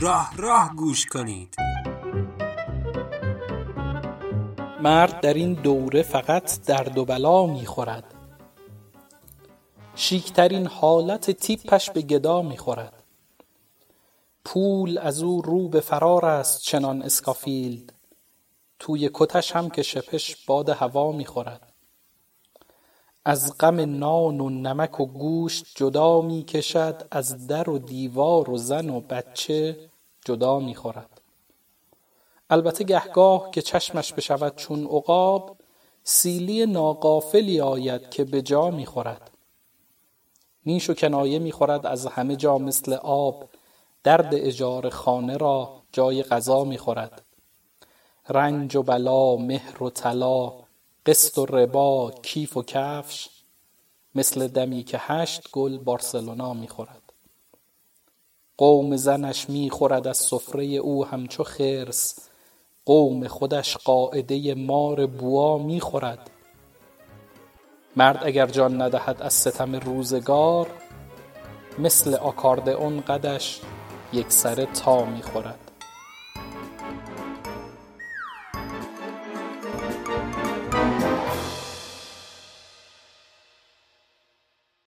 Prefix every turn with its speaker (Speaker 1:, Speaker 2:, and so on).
Speaker 1: راه راه گوش کنید.
Speaker 2: مرد در این دوره فقط درد و بلا می خورد شیک ترین حالت تیپش به گدا می خورد پول از او رو به فرار است چنان اسکافیلد. توی کتش هم که شپش باد هوا می خورد از غم نان و نمک و گوشت جدا می کشد از در و دیوار و زن و بچه جدا می خورد البته گه گاه که چشمش بشود چون عقاب سیلی ناغافلی آید که به جا می خورد نیش و کنایه می خورد از همه جا مثل آب درد اجاره خانه را جای غذا می خورد رنج و بلا مهر و طلا قسط و ربا کیف و کفش مثل دمی که هشت گل بارسلونا می خورد قوم زنش می خورد از سفره او همچو خرس قوم خودش قاعده مار بوا می خورد مرد اگر جان ندهد از ستم روزگار مثل آکاردئون قدش یکسره تا می خورد